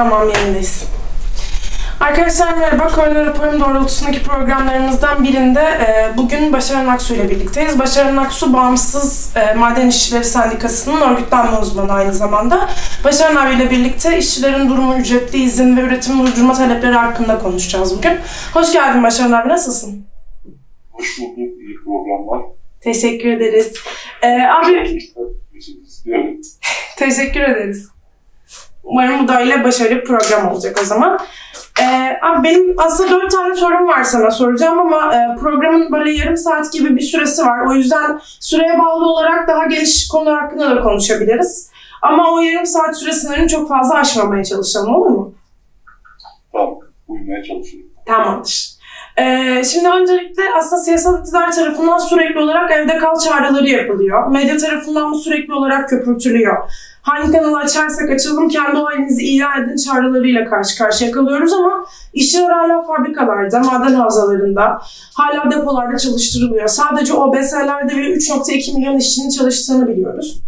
Tamam yayındayız. Arkadaşlar merhaba. Korona raporum doğrultusundaki programlarımızdan birinde e, bugün Başaran Aksu ile birlikteyiz. Başaran Aksu Bağımsız e, Maden İşçileri Sendikası'nın örgütlenme uzmanı aynı zamanda. Başaran abi ile birlikte işçilerin durumu, ücretli izin ve üretim durdurma talepleri hakkında konuşacağız bugün. Hoş geldin Başaran abi. Nasılsın? Hoş bulduk. İyi programlar. Teşekkür ederiz. E, abi teşekkür ederiz. Umarım bu da öyle başarılı bir program olacak o zaman. Ee, abi benim aslında dört tane sorum var sana soracağım ama e, programın böyle yarım saat gibi bir süresi var. O yüzden süreye bağlı olarak daha geniş konular hakkında da konuşabiliriz. Ama o yarım saat süresini çok fazla aşmamaya çalışalım olur mu? Tamam. Uyumaya çalışıyorum. Tamamdır. Ee, şimdi öncelikle aslında siyasal iktidar tarafından sürekli olarak evde kal çağrıları yapılıyor. Medya tarafından bu sürekli olarak köpürtülüyor. Hangi kanalı açarsak açalım kendi o halinizi ilan edin çağrılarıyla karşı karşıya kalıyoruz ama işçiler hala fabrikalarda, maden havzalarında, hala depolarda çalıştırılıyor. Sadece OBS'lerde bile 3.2 milyon işçinin çalıştığını biliyoruz.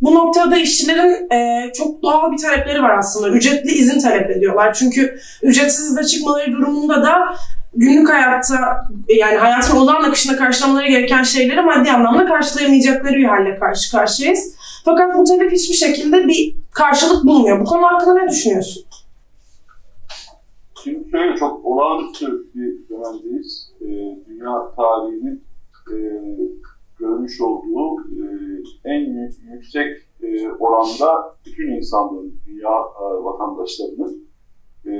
Bu noktada işçilerin e, çok doğal bir talepleri var aslında. Ücretli izin talep ediyorlar. Çünkü ücretsiz izne çıkmaları durumunda da günlük hayatta yani hayatın olağan akışında karşılamaları gereken şeyleri maddi anlamda karşılayamayacakları bir halle karşı karşıyayız. Fakat bu talep hiçbir şekilde bir karşılık bulmuyor. Bu konu hakkında ne düşünüyorsun? Şimdi şöyle çok olağanüstü bir dönemdeyiz. Ee, dünya tarihinin e, görmüş olduğu e, en yüksek e, oranda bütün insanlığın, dünya e, vatandaşlarının e,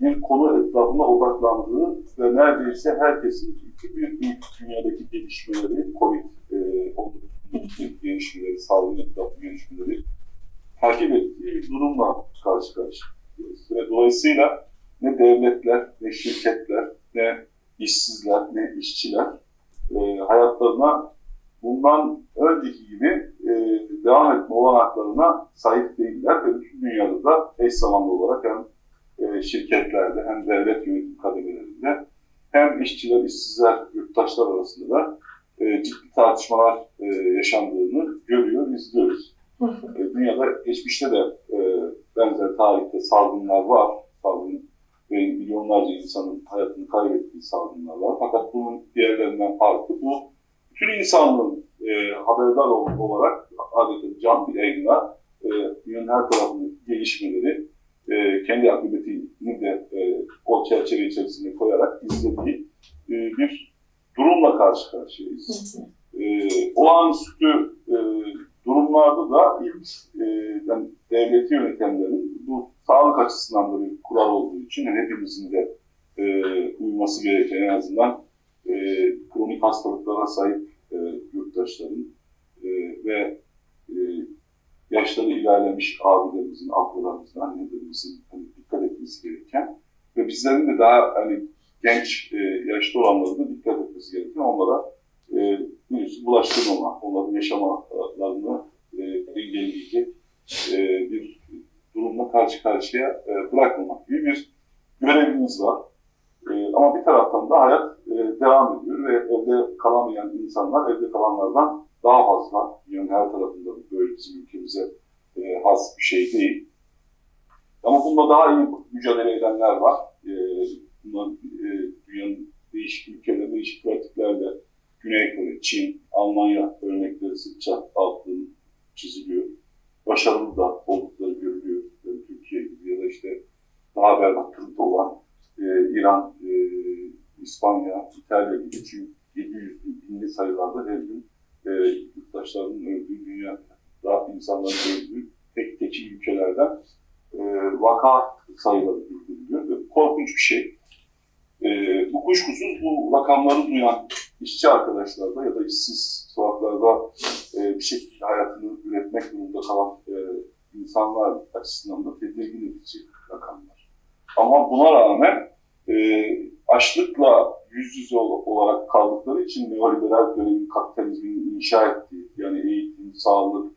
bir konu etrafında odaklandığı ve neredeyse herkesin büyük, büyük dünyadaki gelişmeleri, Covid-19 gelişmeleri, sağlık etrafı gelişmeleri takip ettiği durumla karşı karşıyayız. Ve dolayısıyla ne devletler, ne şirketler, ne işsizler, ne işçiler e, hayatlarına bundan önceki gibi e, devam etme olanaklarına sahip değiller ve bütün dünyada da eş zamanlı olarak hem e, şirketlerde hem devlet yönetim kademelerinde hem işçiler, işsizler, yurttaşlar arasında da e, ciddi tartışmalar e, yaşandığını görüyor, izliyoruz. e, dünyada geçmişte de e, benzer tarihte salgınlar var. Salgın ve milyonlarca insanın hayatını kaybettiği salgınlar var. Fakat bunun diğerlerinden farkı bu. Bütün insanlığın e, haberdar olarak adeta can bir yayına e, dünyanın her tarafının gelişmeleri e, kendi akıbetini de e, o çerçeve içerisinde koyarak izlediği e, bir durumla karşı karşıyayız. E, olağanüstü e, durumlarda da ilk e, yani devleti yönetenlerin bu sağlık açısından da bir kural olduğu için yani hepimizin de e, uyması gereken en azından e, kronik hastalıklara sahip e, yurttaşların e, ve e, yaşları ilerlemiş abilerimizin, ablalarımızın, annelerimizin hani dikkat etmesi gereken ve bizlerin de daha hani genç e, yaşta olanların da dikkat etmesi gereken onlara e, virüsü bulaştırmama, onların yaşamalarını e, engelleyecek e, bir durumla karşı karşıya e, bırakmamak gibi bir görevimiz var. E, ama bir taraftan da hayat e, devam ediyor ve evde kalamayan insanlar evde kalanlardan daha fazla. Dünyanın her tarafında böyle bizim ülkemize e, has bir şey değil. Ama bunda daha iyi mücadele edenler var. E, bunlar e, dünyanın değişik ülkelerinde, değişik pratiklerle Güney Kore, Çin, Almanya örnekleri sıkça altın çiziliyor. Başarılı da oldukları görülüyor. Yani Türkiye gibi ya da işte daha berbat durumda olan e, İran, e, İspanya, İtalya gibi çünkü 700 binli sayılarda her gün e, yurttaşlarının öldüğü dünyada insanların öldüğü tek teki ülkelerden e, vaka sayıları bildiriliyor. Korkunç bir şey. E, bu kuşkusuz bu rakamları duyan işçi arkadaşlarda ya da işsiz sokaklarda e, bir şekilde hayatını üretmek durumunda kalan e, insanlar açısından da tedirgin edici rakamlar. Ama buna rağmen e, açlıkla yüz yüze olarak kaldıkları için neoliberal dönemin kapitalizmini inşa ettiği, yani eğitim, sağlık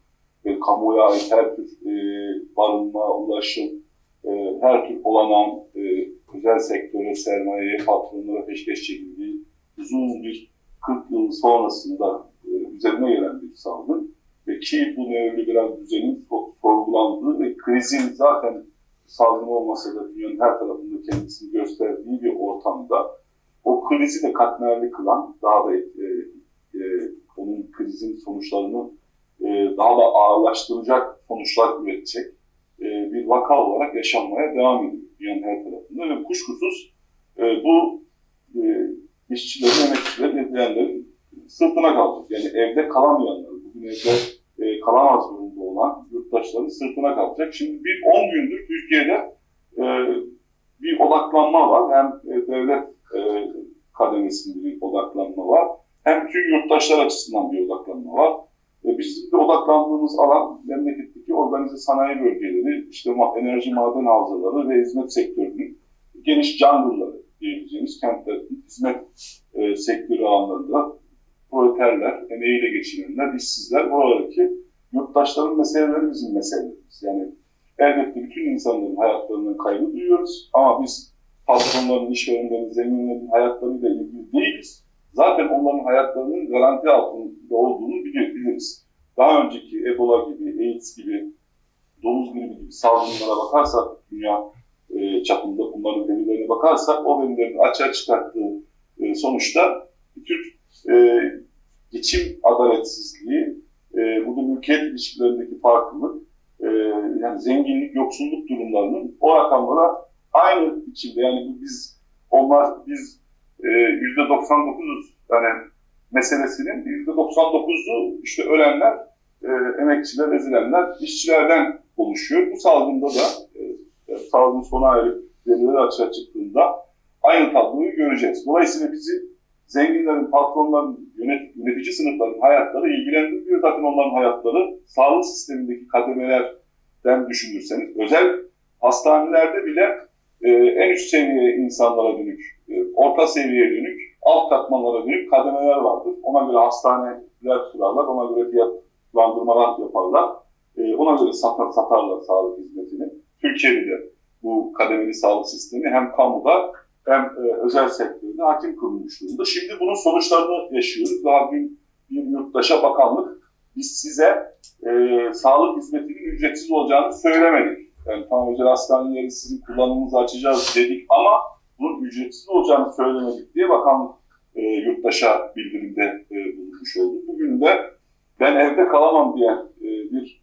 ve kamuya ait her tür e, barınma, ulaşım, e, her tür olanan e, özel sektöre, sermayeye, patronlara peşkeş çekildiği uzun bir 40 yıl sonrasında e, üzerine gelen bir salgın. Ve ki bu neoliberal düzenin sorgulandığı ve krizin zaten salgın olmasa da dünyanın her tarafında kendisini gösterdiği bir ortamda o krizi de katmerli kılan, daha da e, e, onun krizin sonuçlarını e, daha da ağırlaştıracak sonuçlar üretecek e, bir vaka olarak yaşanmaya devam ediyor. Dünyanın her tarafında ve kuşkusuz e, bu e, işçilerin, emekçilerin, edilenlerin sırtına kalacak. Yani evde kalamayanlar, bugün evde e, kalamaz durumda olan yurttaşların sırtına kalacak. Şimdi bir 10 gündür Türkiye'de e, bir odaklanma var. Hem e, devlet e, kademesinde bir odaklanma var. Hem tüm yurttaşlar açısından bir odaklanma var. E, bizim de odaklandığımız alan memleketteki organize sanayi bölgeleri, işte enerji maden havzaları ve hizmet sektörünün geniş jungle'ları diyebileceğimiz kentlerin hizmet e, sektörü alanlarında proleterler, emeğiyle geçinenler, işsizler, buralardaki yurttaşların meseleleri bizim meselelerimiz. Yani elbette bütün insanların hayatlarının kaybı duyuyoruz ama biz patronların, işverenlerin, zenginlerin hayatlarıyla ilgili değiliz. Zaten onların hayatlarının garanti altında olduğunu biliriz. Daha önceki Ebola gibi, AIDS gibi, domuz gribi gibi salgınlara bakarsak dünya e, çapında bunların verilerine bakarsak o verilerin açığa çıkarttığı e, sonuçta Türk e, geçim adaletsizliği, e, burada mülkiyet ilişkilerindeki farklılık, e, yani zenginlik, yoksulluk durumlarının o rakamlara aynı biçimde yani biz onlar biz e, yüzde 99'uz yani meselesinin yüzde 99'u işte ölenler, e, emekçiler, ezilenler, işçilerden oluşuyor. Bu salgında da e, salgın sona erip veriler açığa çıktığında aynı tabloyu göreceğiz. Dolayısıyla bizi zenginlerin, patronların, yönet, yönetici sınıfların hayatları ilgilendirmiyor. Zaten onların hayatları sağlık sistemindeki kademelerden düşünürseniz, özel hastanelerde bile e, en üst seviye insanlara dönük, e, orta seviyeye dönük, alt katmanlara dönük kademeler vardır. Ona göre hastaneler kurarlar, ona göre fiyatlandırmalar yaparlar. E, ona göre satar, satarlar sağlık hizmetini. Türkiye'de de bu kademeli sağlık sistemi hem kamuda hem e, özel sektörde hakim kılınmış durumda. Şimdi bunun sonuçlarını yaşıyoruz. Daha dün bir yurttaşa bakanlık biz size e, sağlık hizmetinin ücretsiz olacağını söylemedik. Yani tam özel hastaneleri sizin kullanımınızı açacağız dedik ama bunun ücretsiz olacağını söylemedik diye bakanlık e, yurttaşa bildirimde e, bulunmuş oldu. Bugün de ben evde kalamam diyen e, bir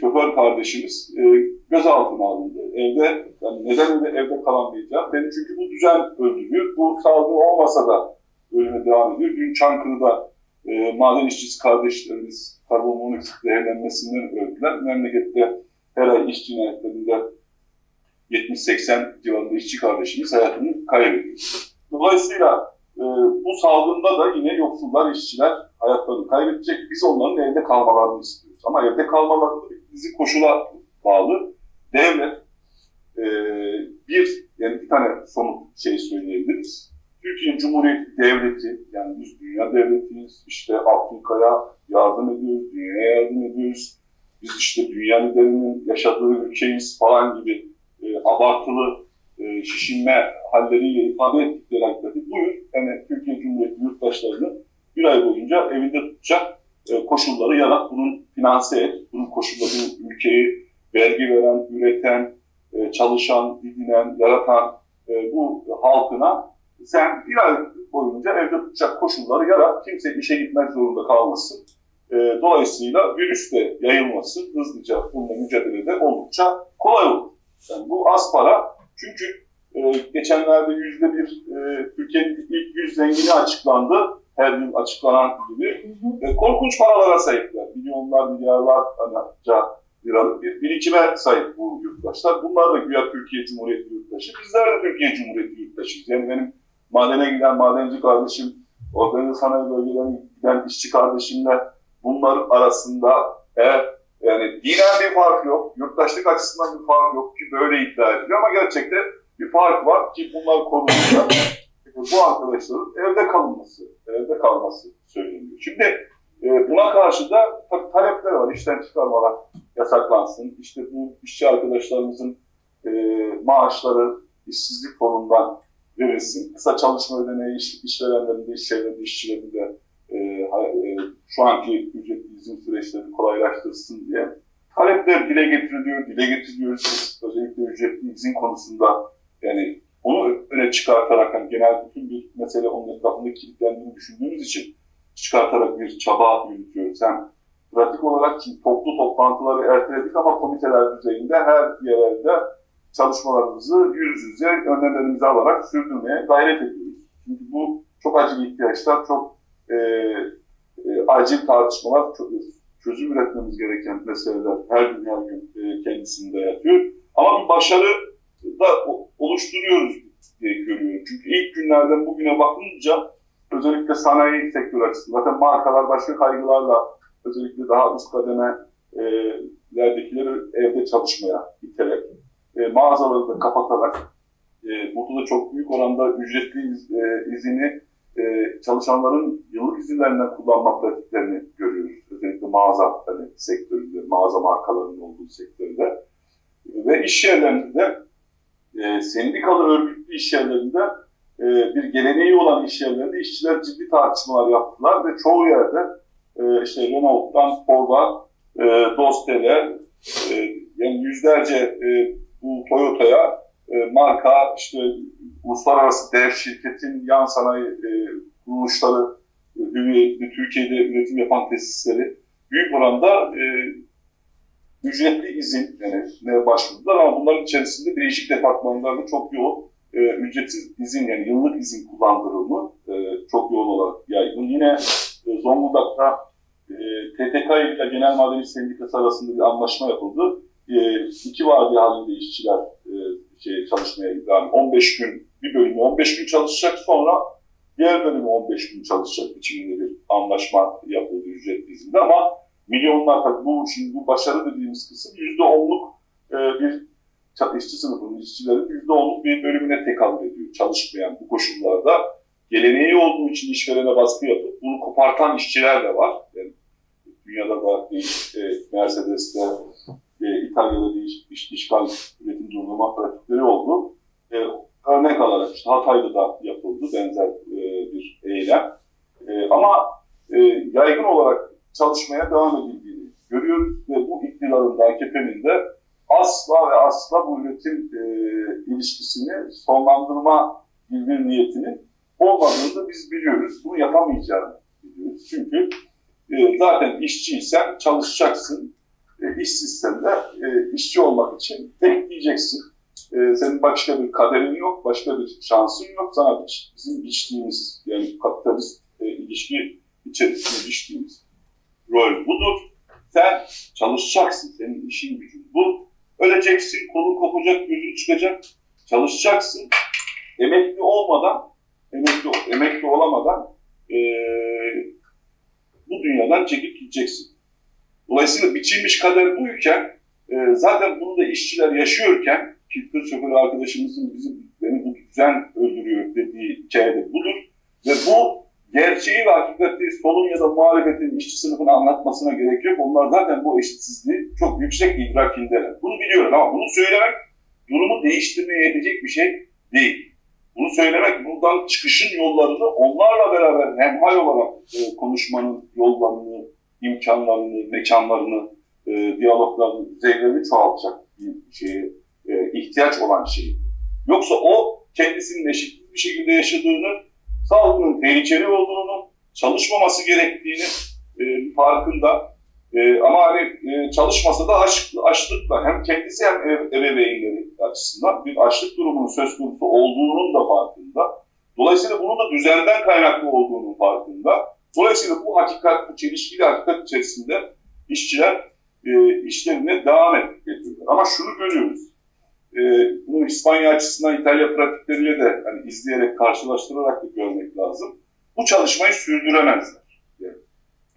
şoför kardeşimiz e, gözaltına alındı. Evde, yani neden evde, evde kalamayacağım? Beni çünkü bu düzen öldürüyor. Bu salgın olmasa da ölüme devam ediyor. Dün Çankırı'da e, maden işçisi kardeşlerimiz karbon monoksit değerlenmesinden öldüler. Memlekette her ay iş cinayetlerinde 70-80 civarında işçi kardeşimiz hayatını kaybediyor. Dolayısıyla e, bu salgında da yine yoksullar, işçiler hayatlarını kaybedecek. Biz onların evde kalmalarını istiyoruz. Ama evde kalmaları bizi koşula bağlı. Devlet e, bir, yani bir tane somut şey söyleyebiliriz. Türkiye Cumhuriyeti Devleti, yani biz dünya devletiyiz, işte Afrika'ya yardım ediyoruz, dünyaya yardım ediyoruz. Biz işte dünya liderinin yaşadığı ülkeyiz falan gibi e, abartılı e, şişinme halleriyle ifade ettikleri hakikati buyur, yani Türkiye Cumhuriyeti yurttaşlarını bir ay boyunca evinde tutacak e, koşulları yarat, bunun finanse et, bunun koşulları ülkeyi vergi veren, üreten, e, çalışan, didinen, yaratan e, bu halkına sen bir ay boyunca evde tutacak koşulları yarat, kimse işe gitmek zorunda kalmasın. E, dolayısıyla virüs de yayılması hızlıca bununla mücadelede oldukça kolay olur. Yani bu az para çünkü geçenlerde yüzde bir e, Türkiye'nin ilk yüz zengini açıklandı. Her yıl açıklanan gibi. E, korkunç paralara sahipler. Milyonlar, milyarlar liralık bir birikime sahip bu yurttaşlar. Bunlar da güya Türkiye Cumhuriyeti yurttaşı. Bizler de Türkiye Cumhuriyeti yurttaşıyız. Yani benim madene giden madenci kardeşim, organize sanayi bölgelerine giden işçi kardeşimle bunlar arasında eğer yani dinen bir fark yok, yurttaşlık açısından bir fark yok ki böyle iddia ediliyor ama gerçekte bir fark var ki bunlar korunacak. Bu arkadaşların evde kalması, evde kalması söyleniyor. Şimdi e, buna karşı da talepler var. İşten çıkarmalar yasaklansın. İşte bu işçi arkadaşlarımızın e, maaşları işsizlik fonundan verilsin. Kısa çalışma ödeneği iş, işverenlerin de, işçilerin de, işçilerin de e, e, şu anki ücretli izin süreçlerini kolaylaştırsın diye talepler dile getiriliyor, dile getiriyoruz. Özellikle ücretli izin konusunda yani onu öne çıkartarak hani genel bütün bir mesele onun etrafında kilitlendiğini düşündüğümüz için çıkartarak bir çaba yürütüyoruz. Hem pratik olarak toplu toplantıları erteledik ama komiteler düzeyinde her yerelde çalışmalarımızı yüz yüze önlemlerimizi alarak sürdürmeye gayret ediyoruz. Çünkü bu çok acil ihtiyaçlar, çok e, e, acil tartışmalar, çok, çözüm üretmemiz gereken meseleler her gün her gün e, kendisinde yatıyor. Ama bir başarı da oluşturuyoruz diye görüyorum. Çünkü ilk günlerden bugüne bakınca özellikle sanayi sektörü açısından zaten markalar başka kaygılarla özellikle daha üst kademelerdekileri evde çalışmaya iterek e, mağazaları da kapatarak e, burada da çok büyük oranda ücretli iz, e, izini e, çalışanların yıllık izinlerinden kullanma pratiklerini görüyoruz. Özellikle mağaza hani, sektöründe, mağaza markalarının olduğu sektörde. Ve iş yerlerinde e, sendikalı örgütlü iş yerlerinde e, bir geleneği olan iş yerlerinde işçiler ciddi tartışmalar yaptılar ve çoğu yerde e, işte Renault'tan Ford'a, e, Dostel'e e, yani yüzlerce e, bu Toyota'ya e, marka işte uluslararası dev şirketin yan sanayi e, kuruluşları, e, Türkiye'de üretim yapan tesisleri. Büyük oranda e, ücretli izin yani ne başvurdular ama bunların içerisinde değişik departmanlarda çok yoğun e, ücretsiz izin yani yıllık izin kullandırılımı e, çok yoğun olarak yaygın. Yine e, Zonguldak'ta e, TTK ile Genel Maden İş Sendikası arasında bir anlaşma yapıldı. E, iki vadi halinde işçiler e, şey, çalışmaya iddiam. 15 gün bir bölümü 15 gün çalışacak sonra diğer bölümü 15 gün çalışacak biçiminde bir anlaşma yapıldı ücret izinde ama milyonlar bu şimdi bu başarı dediğimiz kısım yüzde onluk e, bir işçi sınıfının işçilerin yüzde onluk bir bölümüne tekabül ediyor çalışmayan bu koşullarda. Geleneği olduğu için işverene baskı yapıp bunu kopartan işçiler de var. Yani dünyada da e, Mercedes'te, e, İtalya'da değişik iş, işgal üretim durdurma pratikleri oldu. E, örnek alarak işte Hatay'da da yapıldı benzer e, bir eylem. E, ama e, yaygın olarak çalışmaya devam edildiğini görüyoruz ve bu iktidarın da AKP'nin de asla ve asla bu üretim e, ilişkisini sonlandırma gibi bir niyetinin olmadığını biz biliyoruz. Bunu yapamayacağını biliyoruz. Çünkü e, zaten işçiysen çalışacaksın. E, iş sisteminde e, işçi olmak için bekleyeceksin. E, senin başka bir kaderin yok, başka bir şansın yok. Sana bizim biçtiğimiz yani kapitalist e, ilişki içerisinde biçtiğimiz rol budur. Sen çalışacaksın, senin işin gücün bu. Öleceksin, kolun kopacak, gözün çıkacak. Çalışacaksın. Emekli olmadan, emekli, emekli olamadan e, bu dünyadan çekip gideceksin. Dolayısıyla biçilmiş kader buyken e, zaten bunu da işçiler yaşıyorken ki tır arkadaşımızın bizim beni bu düzen öldürüyor dediği hikayede budur. Ve bu gerçeği ve hakikati solun ya da muhalefetin işçi sınıfına anlatmasına gerek yok. Onlar zaten bu eşitsizliği çok yüksek idrakindeler. Bunu biliyorum ama bunu söylemek durumu değiştirmeye yetecek bir şey değil. Bunu söylemek, buradan çıkışın yollarını onlarla beraber hemhal olarak e, konuşmanın yollarını, imkanlarını, mekanlarını, e, diyaloglarını, düzeylerini çoğaltacak bir şeye e, ihtiyaç olan şey. Yoksa o kendisinin eşit bir şekilde yaşadığını, salgının tehlikeli olduğunu, çalışmaması gerektiğini e, farkında. E, ama hani e, çalışmasa da aç, açlıkla hem kendisi hem ev, ebeveynleri açısından bir açlık durumunun söz konusu olduğunun da farkında. Dolayısıyla bunun da düzenden kaynaklı olduğunun farkında. Dolayısıyla bu hakikat, bu çelişkili hakikat içerisinde işçiler e, işlerine devam ediyorlar. Ama şunu görüyoruz. E, bunu İspanya açısından İtalya pratikleriyle de hani izleyerek, karşılaştırarak da görmek lazım. Bu çalışmayı sürdüremezler. Yani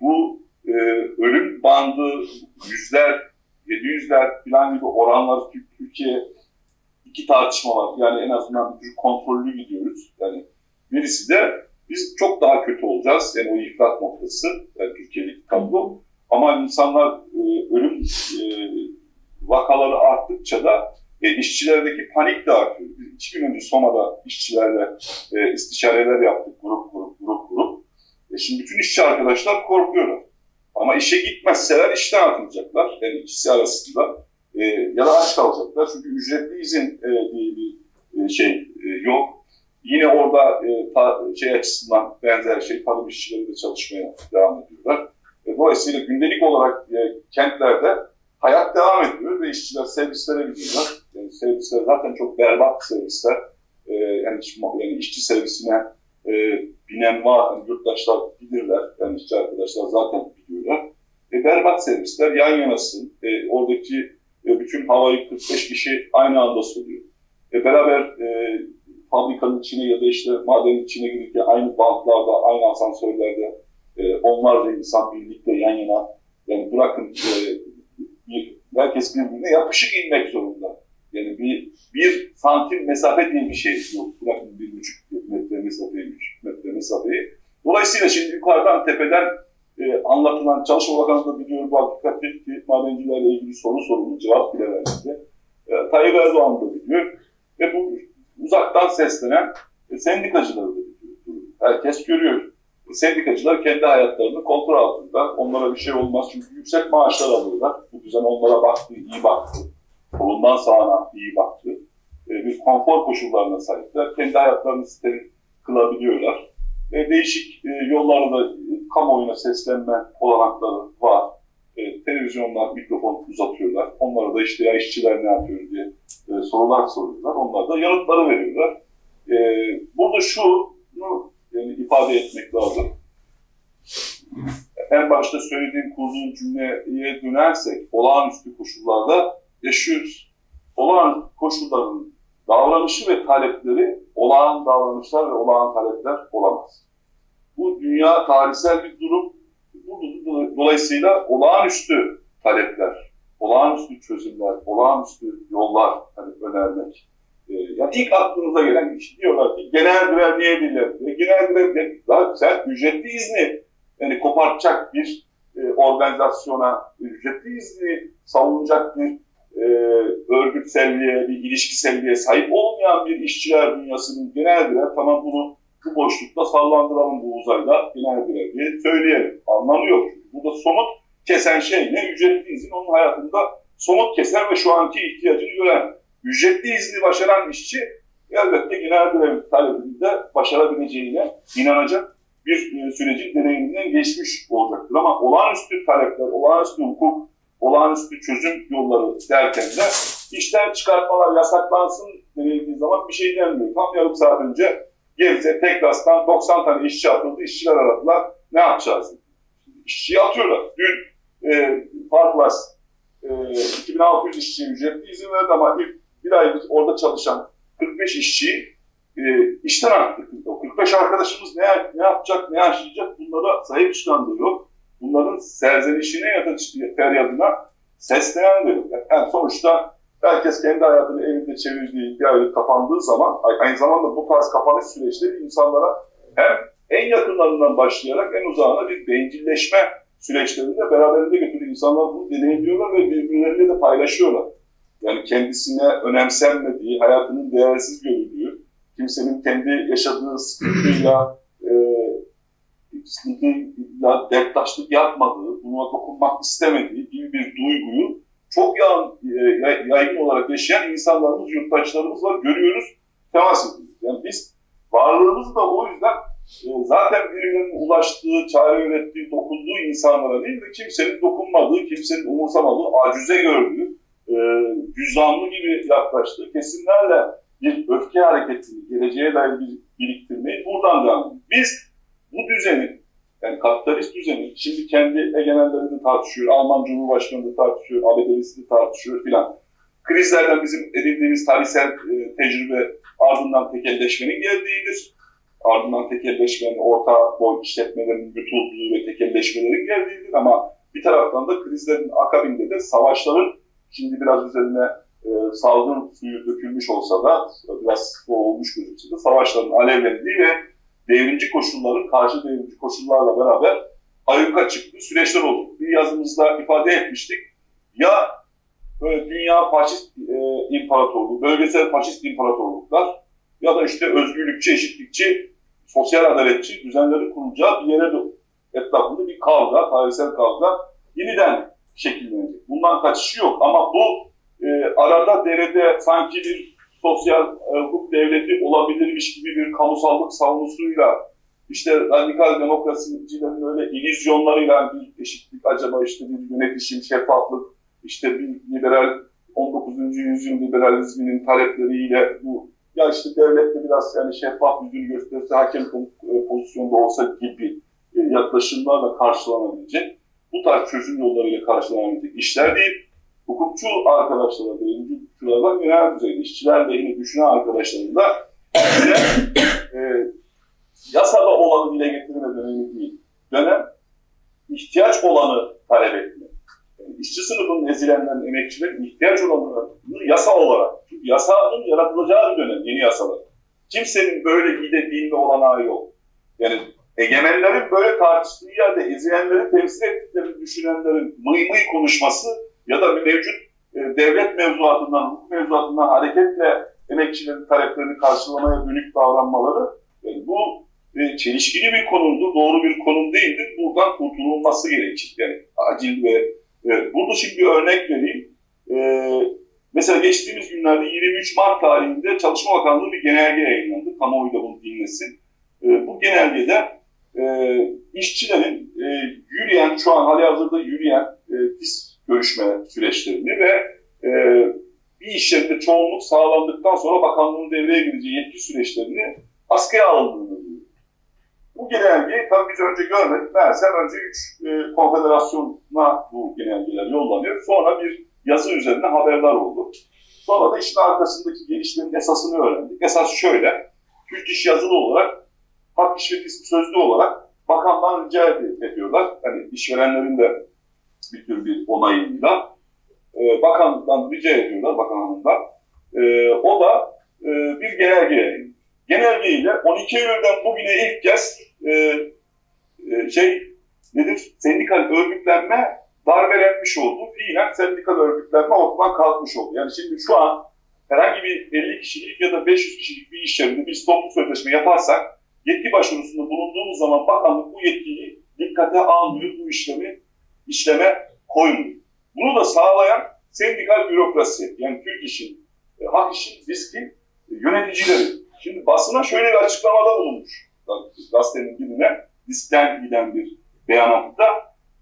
bu e, ölüm bandı yüzler, yedi yüzler falan gibi oranlar Türkiye iki tartışma var. Yani en azından bir kontrollü gidiyoruz. Yani birisi de biz çok daha kötü olacağız. Yani o ifrat noktası, yani Türkiye'deki tablo. Ama insanlar e, ölüm e, vakaları arttıkça da e, işçilerdeki panik de artıyor. Biz iki gün önce Soma'da işçilerle e, istişareler yaptık grup grup grup grup. E, şimdi bütün işçi arkadaşlar korkuyorlar. Ama işe gitmezseler işten atılacaklar. Yani ikisi arasında E, ya da aç kalacaklar. Çünkü ücretli izin e, diye bir e, şey e, yok. Yine orada e, ta, şey açısından benzer şey tarım işçileri de çalışmaya devam ediyorlar. E, dolayısıyla gündelik olarak e, kentlerde hayat devam ediyor ve işçiler servislere gidiyorlar. Servisler zaten çok berbat servisler. E, yani, yani işçi servisine e, binen var, yani yurttaşlar bilirler. Yani işçi arkadaşlar zaten biliyorlar. E, berbat servisler yan yanasın. E, oradaki e, bütün havayı 45 kişi aynı anda soluyor. E, beraber e, fabrikanın içine ya da işte madenin içine girirken aynı bantlarda, aynı asansörlerde e, onlarca insan birlikte yan yana yani bırakın e, bir, herkes birbirine yapışık inmek zorunda. Bir, santim mesafe diye bir şey yok. Bırakın bir buçuk metre mesafeymiş, metre mesafeyi. Dolayısıyla şimdi yukarıdan tepeden e, anlatılan Çalışma Bakanı da biliyor bu hakikati ki madencilerle ilgili soru soruldu, cevap bile verdi. E, Tayyip Erdoğan da biliyor. Ve bu uzaktan seslenen e, sendikacıları da biliyor. Herkes görüyor. E, sendikacılar kendi hayatlarını kontrol altında. Onlara bir şey olmaz çünkü yüksek maaşlar alıyorlar. Bu düzen onlara baktı, iyi baktı. Kolundan sağına iyi baktı. Bir konfor koşullarına sahipler. Kendi hayatlarını steril kılabiliyorlar. E, değişik e, yollarla e, kamuoyuna seslenme olanakları var. E, televizyonlar mikrofon uzatıyorlar. Onlara da işte ya işçiler ne yapıyor diye e, sorular soruyorlar. Onlar da yanıtları veriyorlar. E, burada şunu yani ifade etmek lazım. En başta söylediğim, kurduğum cümleye dönersek, olağanüstü koşullarda yaşıyoruz. Olağan koşulların davranışı ve talepleri olağan davranışlar ve olağan talepler olamaz. Bu dünya tarihsel bir durum. Bu, dolayısıyla olağanüstü talepler, olağanüstü çözümler, olağanüstü yollar hani önermek. Ee, yani ilk aklınıza gelen iş diyorlar ki genel grev niye birileri? Genel grev ya sen ücretli izni yani kopartacak bir e, organizasyona ücretli izni savunacak bir e, örgütselliğe, bir ilişkiselliğe sahip olmayan bir işçiler dünyasının genel grev tamam bunu bu boşlukta sallandıralım bu uzayda genel grev diye söyleyelim. Anlamı yok. Burada somut kesen şey ne? Ücretli izin onun hayatında somut kesen ve şu anki ihtiyacını gören. Ücretli izni başaran işçi elbette genel grev talebinde başarabileceğine inanacak bir e, sürecin deneyiminden geçmiş olacaktır. Ama olağanüstü talepler, olağanüstü hukuk, olağanüstü çözüm yolları derken de işten çıkartmalar yasaklansın denildiği zaman bir şey denmiyor. Tam yarım saat önce Gebze, Teklas'tan 90 tane işçi atıldı, işçiler aradılar. Ne yapacağız? İşçiyi atıyorlar. Dün e, Farklas e, 2600 işçi ücretli izin verdi ama ilk bir ay orada çalışan 45 işçi e, işten attık. O 45 arkadaşımız ne, ne yapacak, ne yaşayacak bunlara sahip çıkan yok. Bunların serzenişine ya da feryadına sesleyen de. Yani sonuçta herkes kendi hayatını evinde çevirdiği bir aylık kapandığı zaman aynı zamanda bu tarz kapanış süreçleri insanlara hem en yakınlarından başlayarak en uzağına bir bencilleşme süreçlerinde beraberinde götürüyor. İnsanlar bunu deneyimliyorlar ve birbirleriyle de paylaşıyorlar. Yani kendisine önemsenmediği, hayatının değersiz görüldüğü, kimsenin kendi yaşadığı sıkıntıyla, e, sıkıntıyla derttaşlık yapmadığı, buna dokunmak istemediği gibi bir duyguyu çok e, yaygın olarak yaşayan insanlarımız, yurttaşlarımız var. Görüyoruz, temas ediyoruz. Yani biz varlığımızı da o yüzden e, zaten birilerinin ulaştığı, çare ürettiği, dokunduğu insanlara değil de kimsenin dokunmadığı, kimsenin umursamadığı, acize gördüğü, e, cüzdanlı gibi yaklaştığı kesimlerle bir öfke hareketini, geleceğe dair bir biriktirmeyi buradan ediyoruz. Biz bu düzeni, yani kapitalist düzeni, şimdi kendi egemenlerini tartışıyor, Alman Cumhurbaşkanı da tartışıyor, ABD'lisi de tartışıyor filan. Krizlerden bizim edindiğimiz tarihsel e, tecrübe ardından tekelleşmenin geldiğidir ardından tekelleşmenin, orta boy işletmelerin yutulduğu ve tekelleşmelerin geldiğidir ama bir taraftan da krizlerin akabinde de savaşların şimdi biraz üzerine e, salgın suyu dökülmüş olsa da biraz soğulmuş gözükse de savaşların alevlendiği ve devrimci koşulların karşı devrimci koşullarla beraber ayyuka çıktığı süreçler oldu. Bir yazımızda ifade etmiştik. Ya böyle dünya faşist e, imparatorluğu, bölgesel faşist imparatorluklar ya da işte özgürlükçü, eşitlikçi, sosyal adaletçi düzenleri kurulacağı bir yere doğru. Etrafında bir kavga, tarihsel kavga yeniden şekillenecek. Bundan kaçışı yok ama bu e, arada derede sanki bir sosyal e, hukuk devleti olabilirmiş gibi bir kamusallık savunusuyla işte radikal demokrasicilerin öyle illüzyonlarıyla bir eşitlik acaba işte bir yönetişim, şeffaflık, işte bir liberal 19. yüzyıl liberalizminin talepleriyle bu ya işte devlet de biraz yani şeffaf yüzünü gösterse hakem e, pozisyonda olsa gibi e, yaklaşımlarla karşılanabilecek, bu tarz çözüm yollarıyla karşılanabilecek işler değil. Hukukçu arkadaşlara, birinci hukukçulardan genel düzeyde işçiler lehine düşünen arkadaşların da e, yasada olanı dile getirme dönemi değil. Dönem ihtiyaç olanı talep etme. Yani işçi sınıfının ezilenlerin, emekçilerin ihtiyaç olanı yasa olarak, çünkü yasanın yaratılacağı bir dönem, yeni yasalar. Kimsenin böyle gide bilme olanağı yok. Yani egemenlerin böyle tartıştığı yerde ezilenleri temsil ettiklerini düşünenlerin mıy mıy konuşması ya da mevcut e, devlet mevzuatından, hukuk mevzuatından hareketle emekçilerin taleplerini karşılamaya dönük davranmaları yani bu e, çelişkili bir konumdur, doğru bir konum değildir. Buradan kurtululması gerekir. Yani acil ve e, burada şimdi bir örnek vereyim. E, mesela geçtiğimiz günlerde 23 Mart tarihinde Çalışma Bakanlığı bir genelge yayınlandı. Kamuoyu da bunu dinlesin. E, bu genelgede e, işçilerin e, yürüyen, şu an hali hazırda yürüyen e, görüşme süreçlerini ve e, bir iş yerinde çoğunluk sağlandıktan sonra bakanlığın devreye gireceği yetki süreçlerini askıya alındığını bu genelgeyi tabii biz önce görmedik. Meğersem önce üç e, konfederasyona bu genelgeler yollanıyor. Sonra bir yazı üzerinde haberler oldu. Sonra da işin arkasındaki gelişmenin esasını öğrendik. Esas şöyle, Türk iş yazılı olarak, hak iş ve sözlü olarak bakandan rica ediyorlar. Hani işverenlerin de bir tür bir onayıyla e, bakandan rica ediyorlar, bakan hanımdan. E, o da e, bir genelge Genelgeyle 12 Eylül'den bugüne ilk kez e, e, şey nedir? Sendikal örgütlenme darbelenmiş oldu. Fiilen sendikal örgütlenme ortadan kalkmış oldu. Yani şimdi şu an herhangi bir 50 kişilik ya da 500 kişilik bir iş yerinde bir toplu sözleşme yaparsak yetki başvurusunda bulunduğumuz zaman bakanlık bu yetkiyi dikkate almıyor, bu işlemi işleme koymuyor. Bunu da sağlayan sendikal bürokrasi, yani Türk işin, e, hak işin, diskin yöneticileri. Şimdi basına şöyle bir açıklamada bulunmuş gazetenin birine, diskten giden bir beyanatta.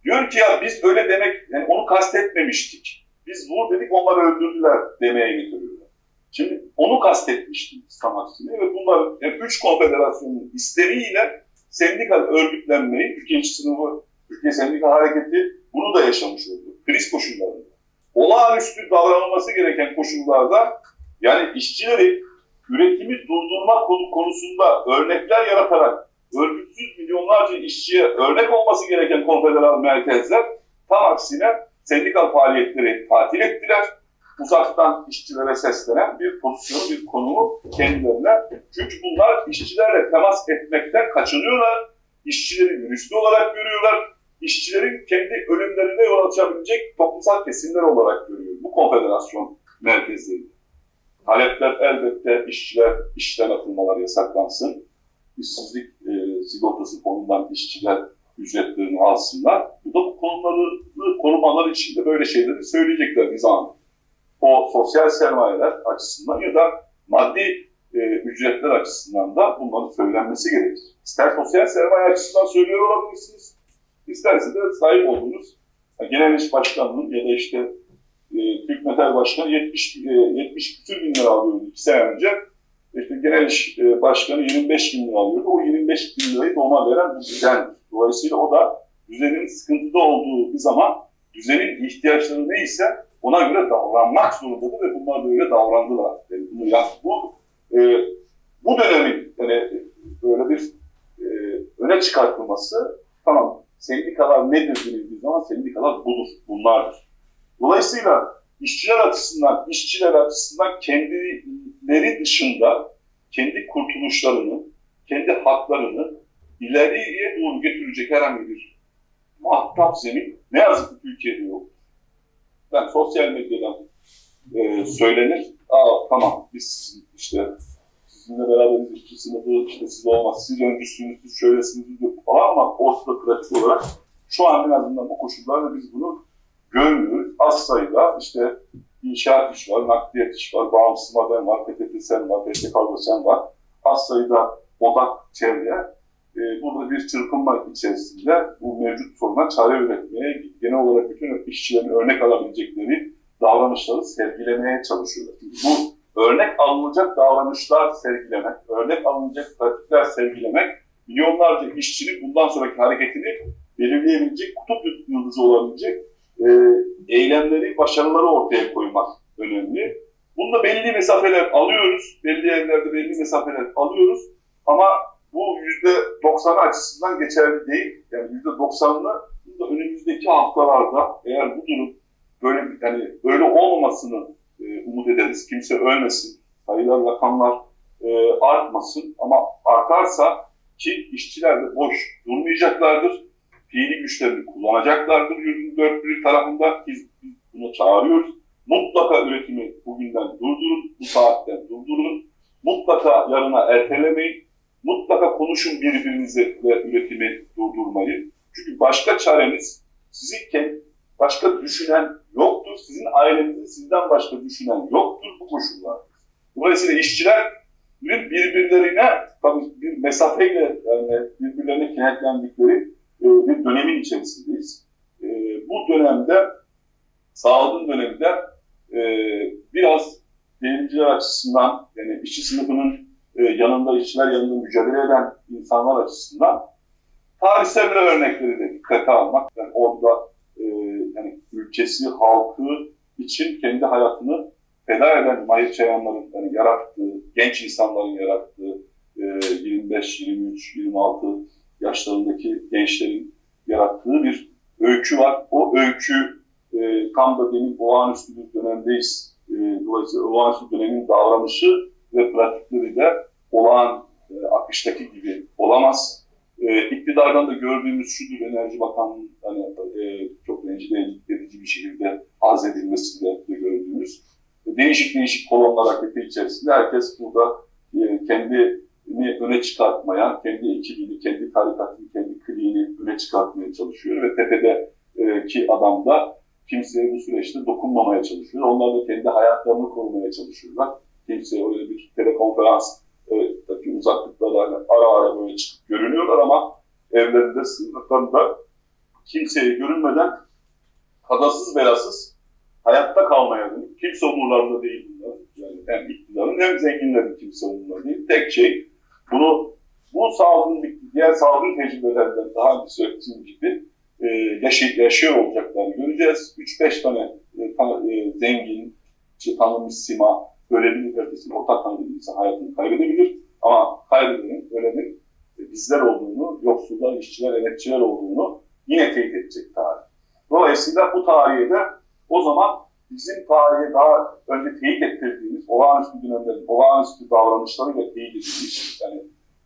Diyor ki ya biz öyle demek, yani onu kastetmemiştik. Biz vur dedik onlar öldürdüler demeye getiriyorlar. Şimdi onu kastetmiştim İslam aksine ve bunlar yani üç konfederasyonun isteriyle sendikal örgütlenmeyi, ikinci sınıfı Türkiye Sendikal Hareketi bunu da yaşamış oldu. Kriz koşullarında. Olağanüstü davranılması gereken koşullarda yani işçileri üretimi durdurmak konusunda örnekler yaratarak örgütsüz milyonlarca işçiye örnek olması gereken konfederal merkezler tam aksine sendikal faaliyetleri tatil ettiler. Uzaktan işçilere seslenen bir pozisyonu, bir konumu kendilerine. Çünkü bunlar işçilerle temas etmekten kaçınıyorlar. İşçileri virüslü olarak görüyorlar. İşçilerin kendi ölümlerine yol açabilecek toplumsal kesimler olarak görüyor bu konfederasyon merkezleri. Talepler elbette işçiler işten atılmalar yasaklansın. İşsizlik e, sigortası fonundan işçiler ücretlerini alsınlar. Bu da bu konuları korumalar için de böyle şeyleri söyleyecekler nizam. O sosyal sermayeler açısından ya da maddi e, ücretler açısından da bunların söylenmesi gerekir. İster sosyal sermaye açısından söylüyor olabilirsiniz, isterse de sahip olduğunuz genel iş başkanının ya da işte e, Türk Metal Başkanı 70, e, 70 küsür bin lira alıyordu iki sene önce. İşte Genel İş e, Başkanı 25 bin lira alıyordu. O 25 bin lirayı doğma veren bu düzen. Dolayısıyla o da düzenin sıkıntıda olduğu bir zaman düzenin ihtiyaçları neyse ona göre davranmak zorundadır ve bunlar da öyle davrandılar. Yani bunu yap, bu, e, bu dönemin yani böyle bir e, öne çıkartılması tamam sendikalar nedir denildiği zaman sendikalar budur, bunlardır. Dolayısıyla işçiler açısından, işçiler açısından kendileri dışında kendi kurtuluşlarını, kendi haklarını ileriye doğru götürecek herhangi bir muhatap zemin ne yazık ki Türkiye'de yok. Ben sosyal medyadan e, söylenir, aa tamam biz işte sizinle beraber işçi sınıfı, işte siz olmaz, siz öncüsünüz, siz şöylesiniz falan ama ortada pratik olarak şu an en azından bu koşullarda biz bunu görmüyoruz. Az sayıda işte inşaat iş var, nakliyat iş var, bağımsız maden var, PTT sen var, PTT kargo sen var. Az sayıda odak çevreye e, burada bir çırpınma içerisinde bu mevcut soruna çare üretmeye, genel olarak bütün işçilerin örnek alabilecekleri davranışları sergilemeye çalışıyorlar. Bu örnek alınacak davranışlar sergilemek, örnek alınacak pratikler sergilemek, milyonlarca işçinin bundan sonraki hareketini belirleyebilecek, kutup yıldızı olabilecek e, eylemleri, başarıları ortaya koymak önemli. Bunda belli mesafeler alıyoruz, belli yerlerde belli mesafeler alıyoruz ama bu yüzde doksanı açısından geçerli değil. Yani yüzde doksanını önümüzdeki haftalarda eğer bu durum böyle yani böyle olmamasını e, umut ederiz. Kimse ölmesin, sayılar, rakamlar e, artmasın ama artarsa ki işçiler de boş durmayacaklardır. Fiili güçlerini kullanacaklardır yurdun dört bir tarafında. Biz, bunu çağırıyoruz. Mutlaka üretimi bugünden durdurun, bu saatten durdurun. Mutlaka yarına ertelemeyin. Mutlaka konuşun birbirinizle üretimi durdurmayı. Çünkü başka çareniz sizin başka düşünen yoktur. Sizin ailenizde sizden başka düşünen yoktur bu koşullarda. Dolayısıyla işçiler birbirlerine tabii bir mesafeyle yani birbirlerine kenetlendikleri e, bir dönemin içerisindeyiz. E, bu dönemde sağlığın döneminde e, biraz devrimciler açısından yani işçi sınıfının yanında işçiler yanında mücadele eden insanlar açısından tarihsel örnekleri de dikkate almak. Yani orada yani ülkesi, halkı için kendi hayatını feda eden Mahir Çayanların yani yarattığı, genç insanların yarattığı, 25, 23, 26 yaşlarındaki gençlerin yarattığı bir öykü var. O öykü e, tam da demin olağanüstü bir dönemdeyiz. E, dolayısıyla olağanüstü dönemin davranışı ve pratikleri de olağan e, akıştaki gibi olamaz. E, iktidardan da gördüğümüz şudur Enerji Bakanı'nın hani, e, çok rencide edici bir şekilde arz edilmesinde de gördüğümüz değişik değişik kolonlar hareketi içerisinde herkes burada e, kendini öne çıkartmaya, kendi ekibini, kendi tarikatını, kendi kliğini öne çıkartmaya çalışıyor ve tepedeki adam da kimseye bu süreçte dokunmamaya çalışıyor. Onlar da kendi hayatlarını korumaya çalışıyorlar. Kimseye öyle bir telekonferans e, uzaklıklarda ara ara böyle çıkıp görünüyorlar ama evlerinde, sınıflarında kimseye görünmeden kadasız belasız hayatta kalmaya dönük. Kimse umurlarında değil bunlar. Yani hem iktidarın hem zenginlerin kimse umurlarında değil. Tek şey bunu bu salgın diğer salgın tecrübelerinden daha önce söylediğim gibi e, yaşı, yaşıyor olacaklarını göreceğiz. 3-5 tane e, ta, e, zengin, işte, tanınmış sima, ölebilir, ertesinde ortak tanıdığı insan hayatını kaybedebilir. Ama kaybedenin, ölenin e, bizler olduğunu, yoksullar, işçiler, emekçiler olduğunu yine teyit edecek tarih. Dolayısıyla bu tarihe de o zaman bizim tarihe daha önce teyit ettirdiğimiz olağanüstü dönemlerin olağanüstü davranışlarıyla teyit edilmiş, yani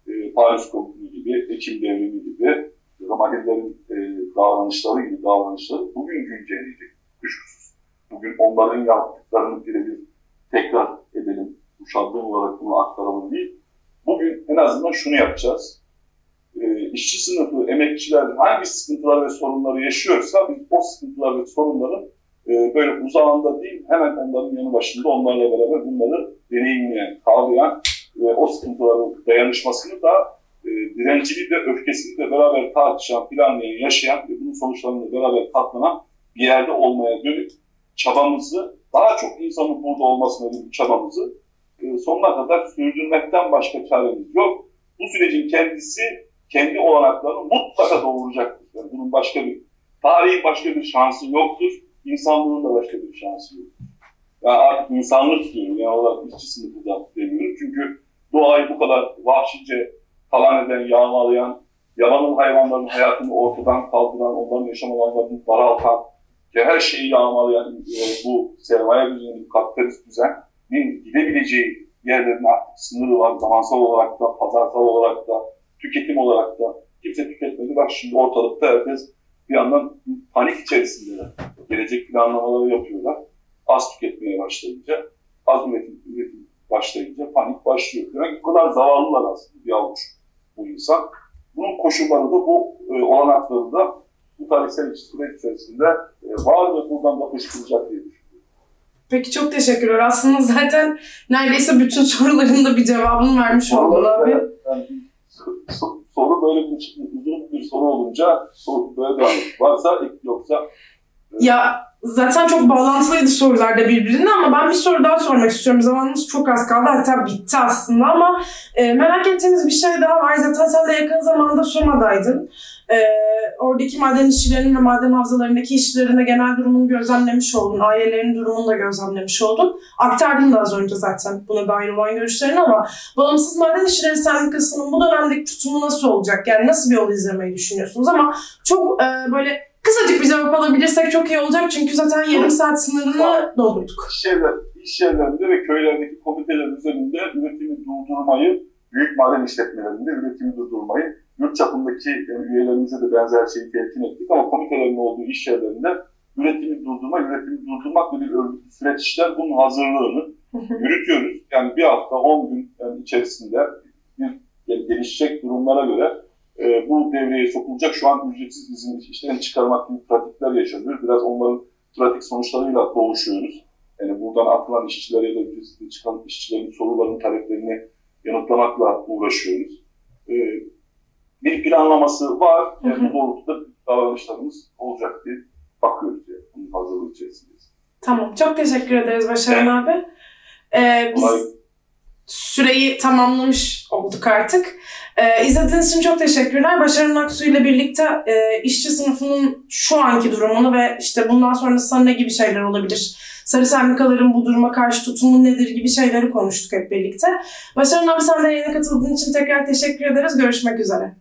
e, Paris Komünü gibi, Ekim Devrimi gibi, Romanilerin e, davranışları gibi davranışları bugün güncelleyecek, kuşkusuz. Bugün onların yaptıklarını birebir tekrar edelim, uşadığım olarak bunu aktaralım değil. Bugün en azından şunu yapacağız. E, işçi sınıfı, emekçiler hangi sıkıntılar ve sorunları yaşıyorsa biz o sıkıntılar ve sorunların e, böyle uzağında değil, hemen onların yanı başında onlarla beraber bunları deneyimleyen, kavrayan ve o sıkıntıların dayanışmasını da e, direncini de öfkesini de beraber tartışan, planlayan, yaşayan ve bunun sonuçlarını beraber katlanan bir yerde olmaya dönük çabamızı, daha çok insanın burada olmasına dönük çabamızı e, sonuna kadar sürdürmekten başka çaremiz yok. Bu sürecin kendisi kendi olanaklarını mutlaka doğuracaktır. Yani bunun başka bir, tarihin başka bir şansı yoktur. İnsanlığın da başka bir şansı yoktur. Yani artık insanlık diyorum, yani olarak işçi sınıfı da demiyorum. Çünkü doğayı bu kadar vahşice talan eden, yağmalayan, yalanın hayvanların hayatını ortadan kaldıran, onların yaşam alanlarını daraltan, ki her şeyi yağmalayan e, bu sermaye düzeni, kapitalist düzenin gidebileceği yerlerin artık sınırı var. Zamansal olarak da, pazarsal olarak da, tüketim olarak da. Kimse tüketmedi. Bak şimdi ortalıkta herkes bir yandan panik içerisinde gelecek planlamaları yapıyorlar. Az tüketmeye başlayınca, az üretim, üretim başlayınca panik başlıyor. Demek bu kadar zavallılar aslında bir avuç bu insan. Bunun koşulları da bu e, olanakları da bu tarihsel süreç içerisinde e, var ve buradan da fışkıracak diye düşünüyorum. Peki çok teşekkürler. Aslında zaten neredeyse bütün soruların da bir cevabını vermiş oldun abi. Yani, soru böyle bir uzun bir soru olunca soru böyle devam Varsa yoksa ya zaten çok bağlantılıydı sorular da birbirine ama ben bir soru daha sormak istiyorum. Zamanımız çok az kaldı hatta bitti aslında ama e, merak ettiğiniz bir şey daha var. Zaten sen de yakın zamanda Soma'daydın. E, oradaki maden işçilerinin ve maden havzalarındaki işçilerin de genel durumunu gözlemlemiş oldun. Ailelerin durumunu da gözlemlemiş oldun. Aktardın da az önce zaten buna dair olan görüşlerini ama Bağımsız Maden İşçileri Sendikası'nın bu dönemdeki tutumu nasıl olacak? Yani nasıl bir yol izlemeyi düşünüyorsunuz? Ama çok e, böyle Kısacık bir cevap alabilirsek çok iyi olacak çünkü zaten yarım saat sınırını doldurduk. İş, yerler, iş yerlerinde ve köylerdeki komiteler üzerinde üretimi durdurmayı, büyük maden işletmelerinde üretimi durdurmayı, yurt çapındaki yani üyelerimize de benzer şeyi telkin ettik ama komitelerin olduğu iş yerlerinde üretimi durdurma, üretimi durdurmakla bir örgütlü süreç işler bunun hazırlığını yürütüyoruz. Yani bir hafta, 10 gün içerisinde bir gelişecek durumlara göre e, bu devreye sokulacak. Şu an ücretsiz izin işlerini çıkarmak gibi pratikler yaşanıyor. Biraz onların pratik sonuçlarıyla boğuşuyoruz. Yani buradan atılan işçiler ya da ücretsiz çıkan işçilerin sorularını, taleplerini yanıtlamakla uğraşıyoruz. E, bir planlaması var. Yani bu doğrultuda davranışlarımız olacak diye bakıyoruz. Yani. Bunun hazırlığı içerisindeyiz. Tamam. Çok teşekkür ederiz Başaran evet. abi. Ee, biz Olay. süreyi tamamlamış olduk artık. Ee, izlediğiniz için çok teşekkürler. Başarın Aksu ile birlikte e, işçi sınıfının şu anki durumunu ve işte bundan sonrasında ne gibi şeyler olabilir? Sarı sendikaların bu duruma karşı tutumu nedir gibi şeyleri konuştuk hep birlikte. Başarın abi sen de yayına katıldığın için tekrar teşekkür ederiz. Görüşmek üzere.